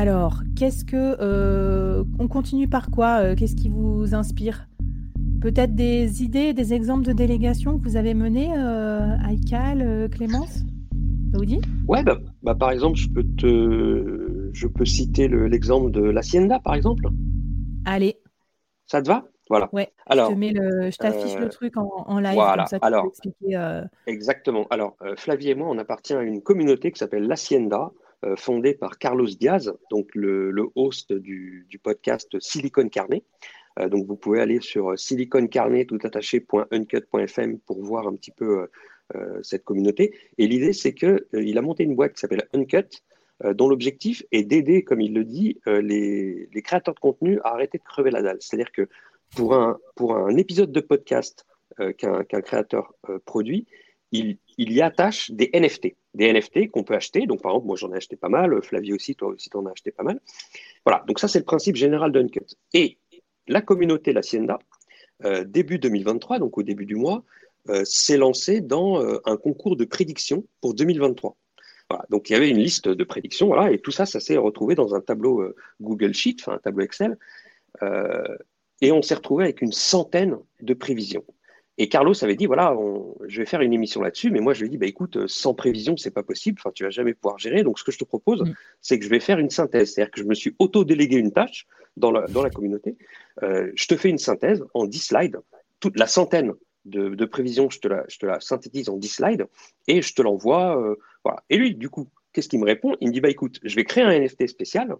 Alors, qu'est-ce que euh, on continue par quoi euh, Qu'est-ce qui vous inspire? Peut-être des idées, des exemples de délégation que vous avez menées, euh, Aïkal, Clémence? Audi Ouais, bah, bah, par exemple, je peux te, je peux citer l'exemple de l'Hacienda, par exemple. Allez. Ça te va? Voilà. Ouais. Alors, je, t'affiche le truc en, live. Voilà. Alors, exactement. Alors, Flavie et moi, on appartient à une communauté qui s'appelle l'Hacienda. Euh, fondé par Carlos Diaz, donc le, host du, podcast Silicon Carnet. Euh, donc vous pouvez aller sur siliconcarnet tout pour voir un petit peu euh, cette communauté. Et l'idée, c'est qu'il a monté une boîte qui s'appelle Uncut, dont l'objectif est d'aider, comme il le dit, les, créateurs de contenu à arrêter de crever la dalle. C'est-à-dire que pour un, pour un épisode de podcast qu'un créateur produit, il, y attache des NFT, des NFT qu'on peut acheter. Donc, par exemple, moi, j'en ai acheté pas mal. Flavie aussi, toi aussi, t'en as acheté pas mal. Voilà. Donc, ça, c'est le principe général d'Uncut. Et la communauté, la Sienda, euh, début 2023, donc au début du mois, euh, s'est lancée dans euh, un concours de prédiction pour 2023. Voilà. Donc, il y avait une liste de prédictions, voilà, et tout ça, ça s'est retrouvé dans un tableau Google Sheet, enfin, un tableau Excel. et on s'est retrouvé avec une centaine de prévisions. Et Carlos avait dit voilà, je vais faire une émission là-dessus, mais moi je lui ai dit bah, écoute, euh, sans prévision, c'est pas possible, enfin, tu vas jamais pouvoir gérer. Donc ce que je te propose, mm. c'est que je vais faire une synthèse. C'est-à-dire que je me suis auto-délégué une tâche dans la, dans la communauté. Euh, je te fais une synthèse en 10 slides, toute la centaine de, prévisions, je te, la, je te la synthétise en 10 slides et je te l'envoie. Euh, voilà. Et lui, du coup, qu'est-ce qu'il me répond? Il me dit bah écoute, je vais créer un NFT spécial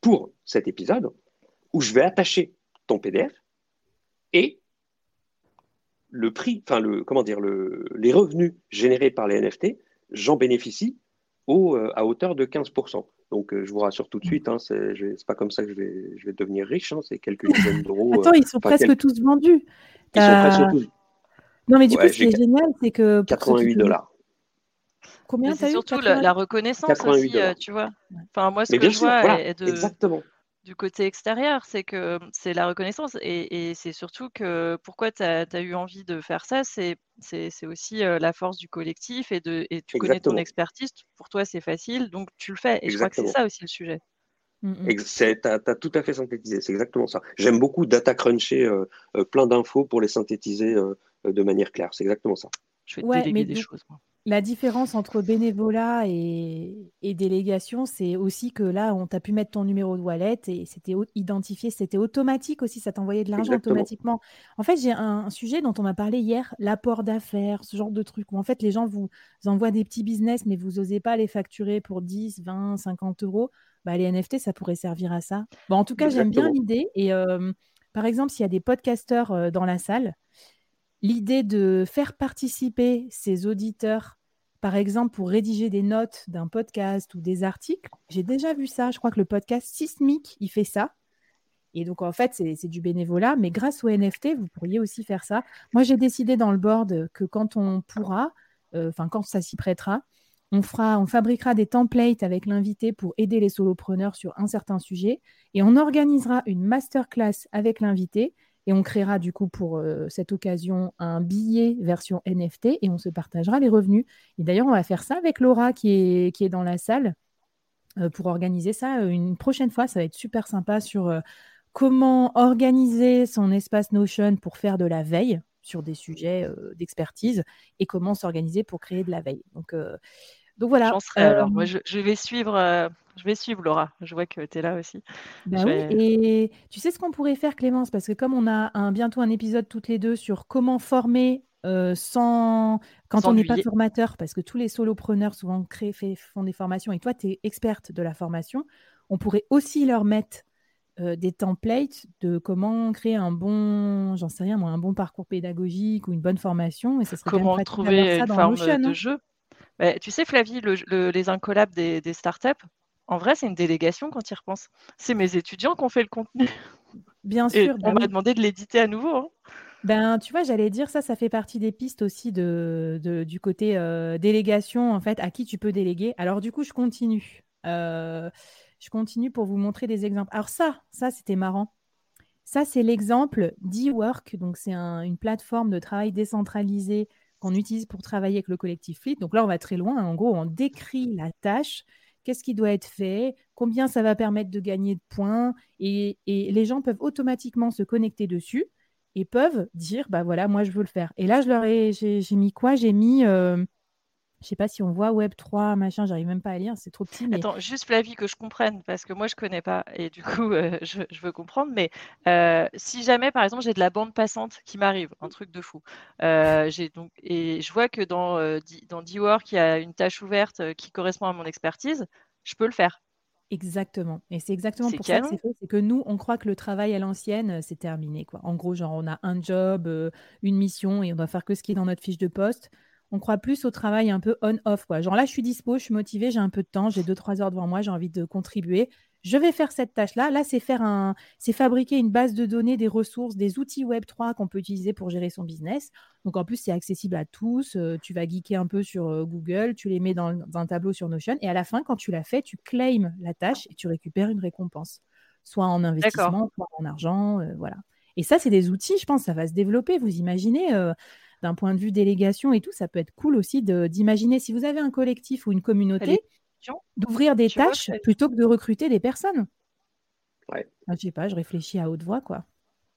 pour cet épisode où je vais attacher ton PDF et le prix, enfin le, comment dire, le, les revenus générés par les NFT, j'en bénéficie au, euh, à hauteur de 15%. Donc, euh, je vous rassure tout de suite, hein, c'est pas comme ça que je vais, je vais devenir riche, hein, c'est quelques dizaines d'euros. Attends, ils sont presque tous vendus. Ils sont presque tous. Non, mais du coup, ce qui est génial, c'est que. 88 dollars. Combien C'est surtout la, reconnaissance aussi, euh, tu vois. Enfin, moi, ce que je vois est de. Exactement du côté extérieur, c'est que c'est la reconnaissance et, c'est surtout que pourquoi tu as, eu envie de faire ça, c'est aussi la force du collectif et, de, et tu connais ton expertise, pour toi c'est facile, donc tu le fais. Et je crois que c'est ça aussi le sujet. Mmh, mmh. Tu as, tout à fait synthétisé, c'est exactement ça. J'aime beaucoup data cruncher plein d'infos pour les synthétiser de manière claire, c'est exactement ça. Je vais déléguer des choses. La différence entre bénévolat et, délégation, c'est aussi que là, on t'a pu mettre ton numéro de wallet et c'était identifié, c'était automatique aussi, ça t'envoyait de l'argent automatiquement. En fait, j'ai un, sujet dont on m'a parlé hier, l'apport d'affaires, ce genre de truc, où en fait, les gens vous, envoient des petits business, mais vous n'osez pas les facturer pour 10, 20, 50 euros. Bah, les NFT, ça pourrait servir à ça. Bon, en tout cas, j'aime bien l'idée. Et euh, par exemple, s'il y a des podcasteurs euh, dans la salle, l'idée de faire participer ces auditeurs, par exemple, pour rédiger des notes d'un podcast ou des articles, j'ai déjà vu ça. Je crois que le podcast Sismic, il fait ça. Et donc, en fait, c'est du bénévolat, mais grâce au NFT, vous pourriez aussi faire ça. Moi, j'ai décidé dans le board que quand on pourra, euh, enfin, quand ça s'y prêtera, on, fera, on fabriquera des templates avec l'invité pour aider les solopreneurs sur un certain sujet et on organisera une masterclass avec l'invité et on créera du coup pour euh, cette occasion un billet version NFT et on se partagera les revenus. Et d'ailleurs, on va faire ça avec Laura qui est, qui est dans la salle euh, pour organiser ça euh, une prochaine fois. Ça va être super sympa sur comment organiser son espace Notion pour faire de la veille sur des sujets d'expertise et comment s'organiser pour créer de la veille. Donc, donc voilà. alors, moi, je, je, vais suivre je vais suivre Laura. Je vois que tu es là aussi. Bah oui, et tu sais ce qu'on pourrait faire, Clémence? Parce que comme on a un, bientôt un épisode toutes les deux sur comment former euh, sans quand on n'est pas formateur, parce que tous les solopreneurs souvent créent, font des formations, et toi, tu es experte de la formation, on pourrait aussi leur mettre des templates de comment créer un bon, j'en sais rien moi, un bon parcours pédagogique ou une bonne formation. Et ça serait comment trouver une forme de hein. Tu sais, Flavie, les incollables des, des startups, en vrai, c'est une délégation quand ils repensent. C'est mes étudiants qui ont fait le contenu. Bien sûr. on bah m'a demandé de l'éditer à nouveau. Hein. Ben, tu vois, j'allais dire ça, ça fait partie des pistes aussi de, du côté euh, délégation, en fait, à qui tu peux déléguer. Alors, du coup, je continue. Euh, je continue pour vous montrer des exemples. Alors, ça, ça, c'était marrant. Ça, c'est l'exemple d'eWork. Donc, c'est une plateforme de travail décentralisé qu'on utilise pour travailler avec le collectif Fleet. Donc là, on va très loin. En gros, on décrit la tâche qu'est-ce qui doit être fait, combien ça va permettre de gagner de points, et, les gens peuvent automatiquement se connecter dessus et peuvent dire, bah voilà, moi je veux le faire. Et là, je leur ai, j'ai, mis quoi? J'ai mis, euh, je sais pas si on voit Web 3, machin, j'arrive même pas à lire, c'est trop petit. Mais... Attends, juste Flavie, que je comprenne, parce que moi je connais pas, et du coup euh, je, veux comprendre, mais euh, si jamais par exemple j'ai de la bande passante qui m'arrive, un truc de fou, j'ai donc, et je vois que dans, dans D-Work, il y a une tâche ouverte qui correspond à mon expertise, je peux le faire. Exactement. Et c'est exactement pour ça que c'est fait. C'est que nous, on croit que le travail à l'ancienne, c'est terminé. Quoi. En gros, genre, on a un job, une mission et on doit faire que ce qui est dans notre fiche de poste. On croit plus au travail un peu on-off. Genre là, je suis dispo, je suis motivée, j'ai un peu de temps, j'ai deux, trois heures devant moi, j'ai envie de contribuer je vais faire cette tâche-là. Là, c'est faire un, c'est fabriquer une base de données, des ressources, des outils Web 3 qu'on peut utiliser pour gérer son business. Donc en plus, c'est accessible à tous. Euh, tu vas geeker un peu sur euh, Google, tu les mets dans, un tableau sur Notion, et à la fin, quand tu l'as fait, tu claims la tâche et tu récupères une récompense, soit en investissement, soit en argent, euh, voilà. Et ça, c'est des outils, je pense, ça va se développer. Vous imaginez d'un point de vue délégation et tout, ça peut être cool aussi d'imaginer si vous avez un collectif ou une communauté d'ouvrir des tâches plutôt que de recruter des personnes. Ouais. Ah, je sais pas, je réfléchis à haute voix, quoi.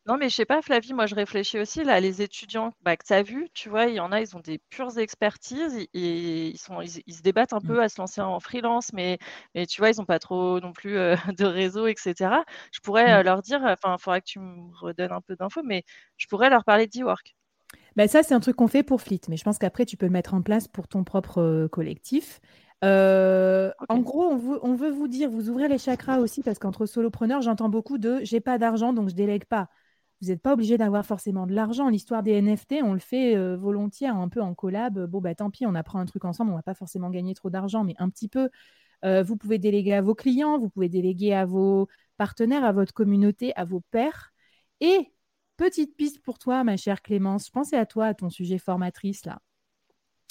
Non, mais je sais pas, Flavie, moi je réfléchis aussi, là, les étudiants bah, que tu as vu, tu vois, il y en a, ils ont des pures expertises et ils, sont, ils, se débattent un mmh. peu à se lancer en freelance, mais, mais tu vois, ils n'ont pas trop non plus euh, de réseau, etc. Je pourrais euh, mmh. leur dire, enfin, il faudra que tu me redonnes un peu d'infos, mais je pourrais leur parler d'e-work. Ben ça, c'est un truc qu'on fait pour Fleet, mais je pense qu'après, tu peux le mettre en place pour ton propre euh, collectif. Euh, en gros, on veut, vous dire, vous ouvrez les chakras aussi, parce qu'entre solopreneurs, j'entends beaucoup de j'ai pas d'argent, donc je délègue pas. Vous n'êtes pas obligé d'avoir forcément de l'argent. L'histoire des NFT, on le fait euh, volontiers, un peu en collab. Bon, bah tant pis, on apprend un truc ensemble, on va pas forcément gagner trop d'argent, mais un petit peu. Euh, vous pouvez déléguer à vos clients, vous pouvez déléguer à vos partenaires, à votre communauté, à vos pairs. Et petite piste pour toi, ma chère Clémence, je pensais à toi, à ton sujet formatrice là.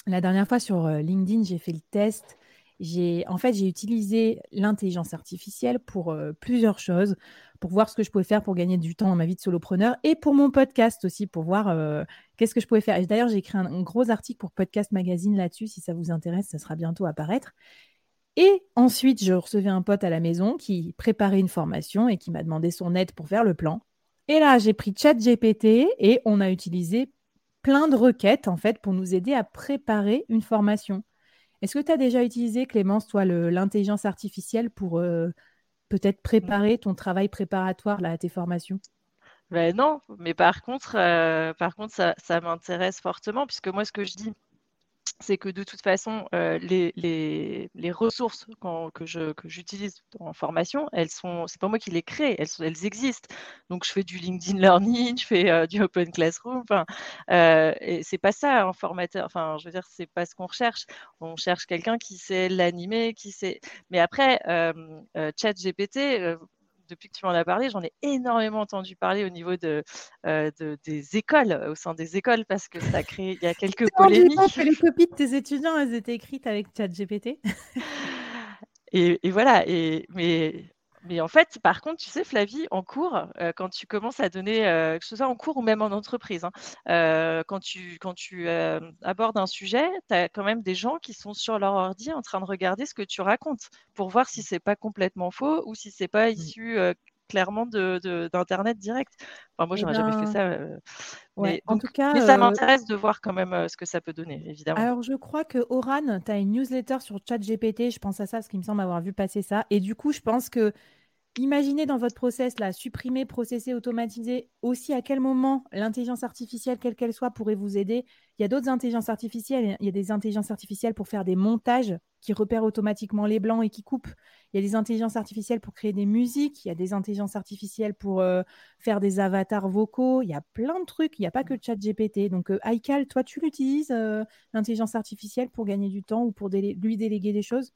La dernière fois sur LinkedIn, j'ai fait le test j'ai en fait j'ai utilisé l'intelligence artificielle pour euh, plusieurs choses, pour voir ce que je pouvais faire pour gagner du temps dans ma vie de solopreneur et pour mon podcast aussi pour voir euh, qu'est-ce que je pouvais faire. D'ailleurs j'ai écrit un, gros article pour Podcast Magazine là-dessus si ça vous intéresse, ça sera bientôt à paraître. Et ensuite je recevais un pote à la maison qui préparait une formation et qui m'a demandé son aide pour faire le plan. Et là j'ai pris ChatGPT et on a utilisé plein de requêtes en fait pour nous aider à préparer une formation. Est-ce que tu as déjà utilisé, Clémence, toi, l'intelligence artificielle pour euh, peut-être préparer ton travail préparatoire là, à tes formations? Ben non, mais par contre, euh, par contre ça, ça m'intéresse fortement, puisque moi, ce que je dis, c'est que de toute façon, euh, les, ressources que, j'utilise en formation, elles sont, c'est pas moi qui les crée, elles, existent. Donc, je fais du LinkedIn Learning, je fais euh, du Open Classroom. Euh, et c'est pas ça un formateur. Enfin, je veux dire, c'est pas ce qu'on recherche. On cherche quelqu'un qui sait l'animer, qui sait. Mais après, ChatGPT depuis que tu m'en as parlé, j'en ai énormément entendu parler au niveau de, euh, des écoles, au sein des écoles, parce que ça crée, il y a quelques polémiques. que les copies de tes étudiants, elles étaient écrites avec ChatGPT. et, et voilà, et, mais mais en fait, par contre, tu sais, Flavie, en cours, euh, quand tu commences à donner, euh, que ce soit en cours ou même en entreprise, hein, euh, quand tu, quand tu abordes un sujet, tu as quand même des gens qui sont sur leur ordi en train de regarder ce que tu racontes pour voir si c'est pas complètement faux ou si c'est pas issu clairement d'Internet de, direct. Enfin, moi, eh j'aurais jamais fait ben, ça. mais, en tout cas, mais ça m'intéresse de voir quand même ce que ça peut donner, évidemment. Alors, je crois que Oran, tu as une newsletter sur ChatGPT. Je pense à ça parce qu'il me semble avoir vu passer ça. Et du coup, je pense que Imaginez dans votre process, là, supprimer, processer, automatiser, aussi à quel moment l'intelligence artificielle, quelle qu'elle soit, pourrait vous aider. Il y a d'autres intelligences artificielles. Il y a des intelligences artificielles pour faire des montages qui repèrent automatiquement les blancs et qui coupent. Il y a des intelligences artificielles pour créer des musiques. Il y a des intelligences artificielles pour euh, faire des avatars vocaux. Il y a plein de trucs. Il n'y a pas que le chat GPT. Donc, euh, iCal, toi, tu l'utilises, euh, l'intelligence artificielle, pour gagner du temps ou pour lui déléguer des choses?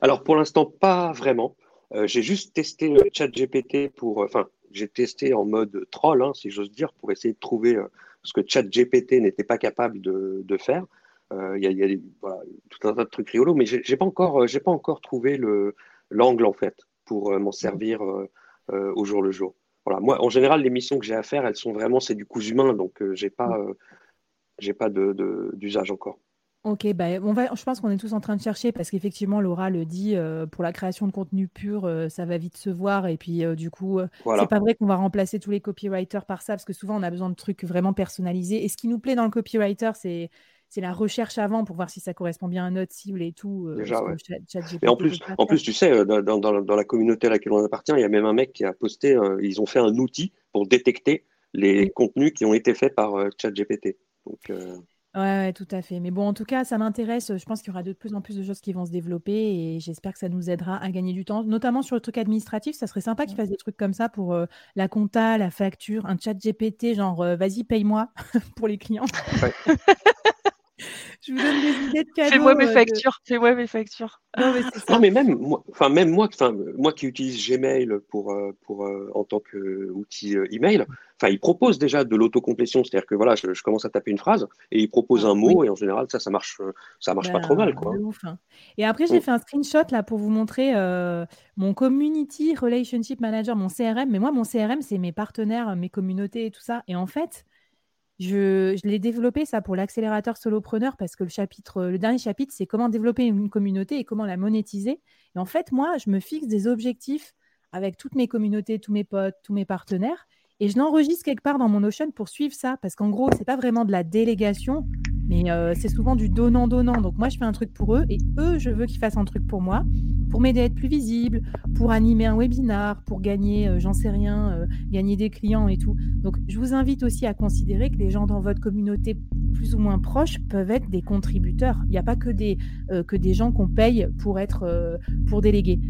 Alors, pour l'instant, pas vraiment. j'ai juste testé le chat GPT pour. Enfin, j'ai testé en mode troll, hein, si j'ose dire, pour essayer de trouver ce que ChatGPT n'était pas capable de, faire. Euh, il y a, tout un tas de trucs rigolos, mais j'ai pas encore, euh, j'ai pas encore trouvé le l'angle en fait pour euh, m'en servir au jour le jour. Voilà, moi en général les missions que j'ai à faire, elles sont vraiment c'est du coup humain, donc j'ai pas j'ai pas d'usage de, encore. Ok, bah, on va, je pense qu'on est tous en train de chercher parce qu'effectivement, Laura le dit, euh, pour la création de contenu pur, euh, ça va vite se voir. Et puis, euh, du coup, c'est pas vrai qu'on va remplacer tous les copywriters par ça parce que souvent, on a besoin de trucs vraiment personnalisés. Et ce qui nous plaît dans le copywriter, c'est c'est la recherche avant pour voir si ça correspond bien à notre cible et tout. Déjà, ouais. Et en plus, en plus, tu sais, dans, dans, la communauté à laquelle on appartient, il y a même un mec qui a posté, ils ont fait un outil pour détecter les contenus qui ont été faits par ChatGPT. Donc, Ouais, tout à fait. Mais bon, en tout cas, ça m'intéresse. Je pense qu'il y aura de plus en plus de choses qui vont se développer et j'espère que ça nous aidera à gagner du temps, notamment sur le truc administratif. Ça serait sympa qu'ils fassent des trucs comme ça pour euh, la compta, la facture, un chat GPT, genre euh, vas-y, paye-moi pour les clients. Je vous donne des idées de cadeaux. Fais-moi mes euh, factures. Fais-moi mes factures. Non, mais, ça. non, mais même moi, enfin même moi, enfin moi qui utilise Gmail pour euh, pour euh, en tant qu'outil email, enfin il propose déjà de l'autocomplétion, c'est-à-dire que voilà, je, commence à taper une phrase et il propose un mot et en général ça ça marche ça marche pas trop mal quoi. Ouf, hein. Et après j'ai mm. fait un screenshot là pour vous montrer mon community relationship manager, mon CRM. Mais moi mon CRM c'est mes partenaires, mes communautés et tout ça. Et en fait je, l'ai développé ça pour l'accélérateur solopreneur parce que le chapitre, le dernier chapitre, c'est comment développer une communauté et comment la monétiser. Et en fait, moi, je me fixe des objectifs avec toutes mes communautés, tous mes potes, tous mes partenaires, et je l'enregistre quelque part dans mon Notion pour suivre ça, parce qu'en gros, c'est pas vraiment de la délégation, mais euh, c'est souvent du donnant-donnant. Donc moi, je fais un truc pour eux, et eux, je veux qu'ils fassent un truc pour moi, pour m'aider à être plus visible, pour animer un webinar, pour gagner, euh, j'en sais rien, euh, gagner des clients et tout. Donc je vous invite aussi à considérer que les gens dans votre communauté plus ou moins proches peuvent être des contributeurs. Il n'y a pas que des, que des gens qu'on paye pour être pour déléguer.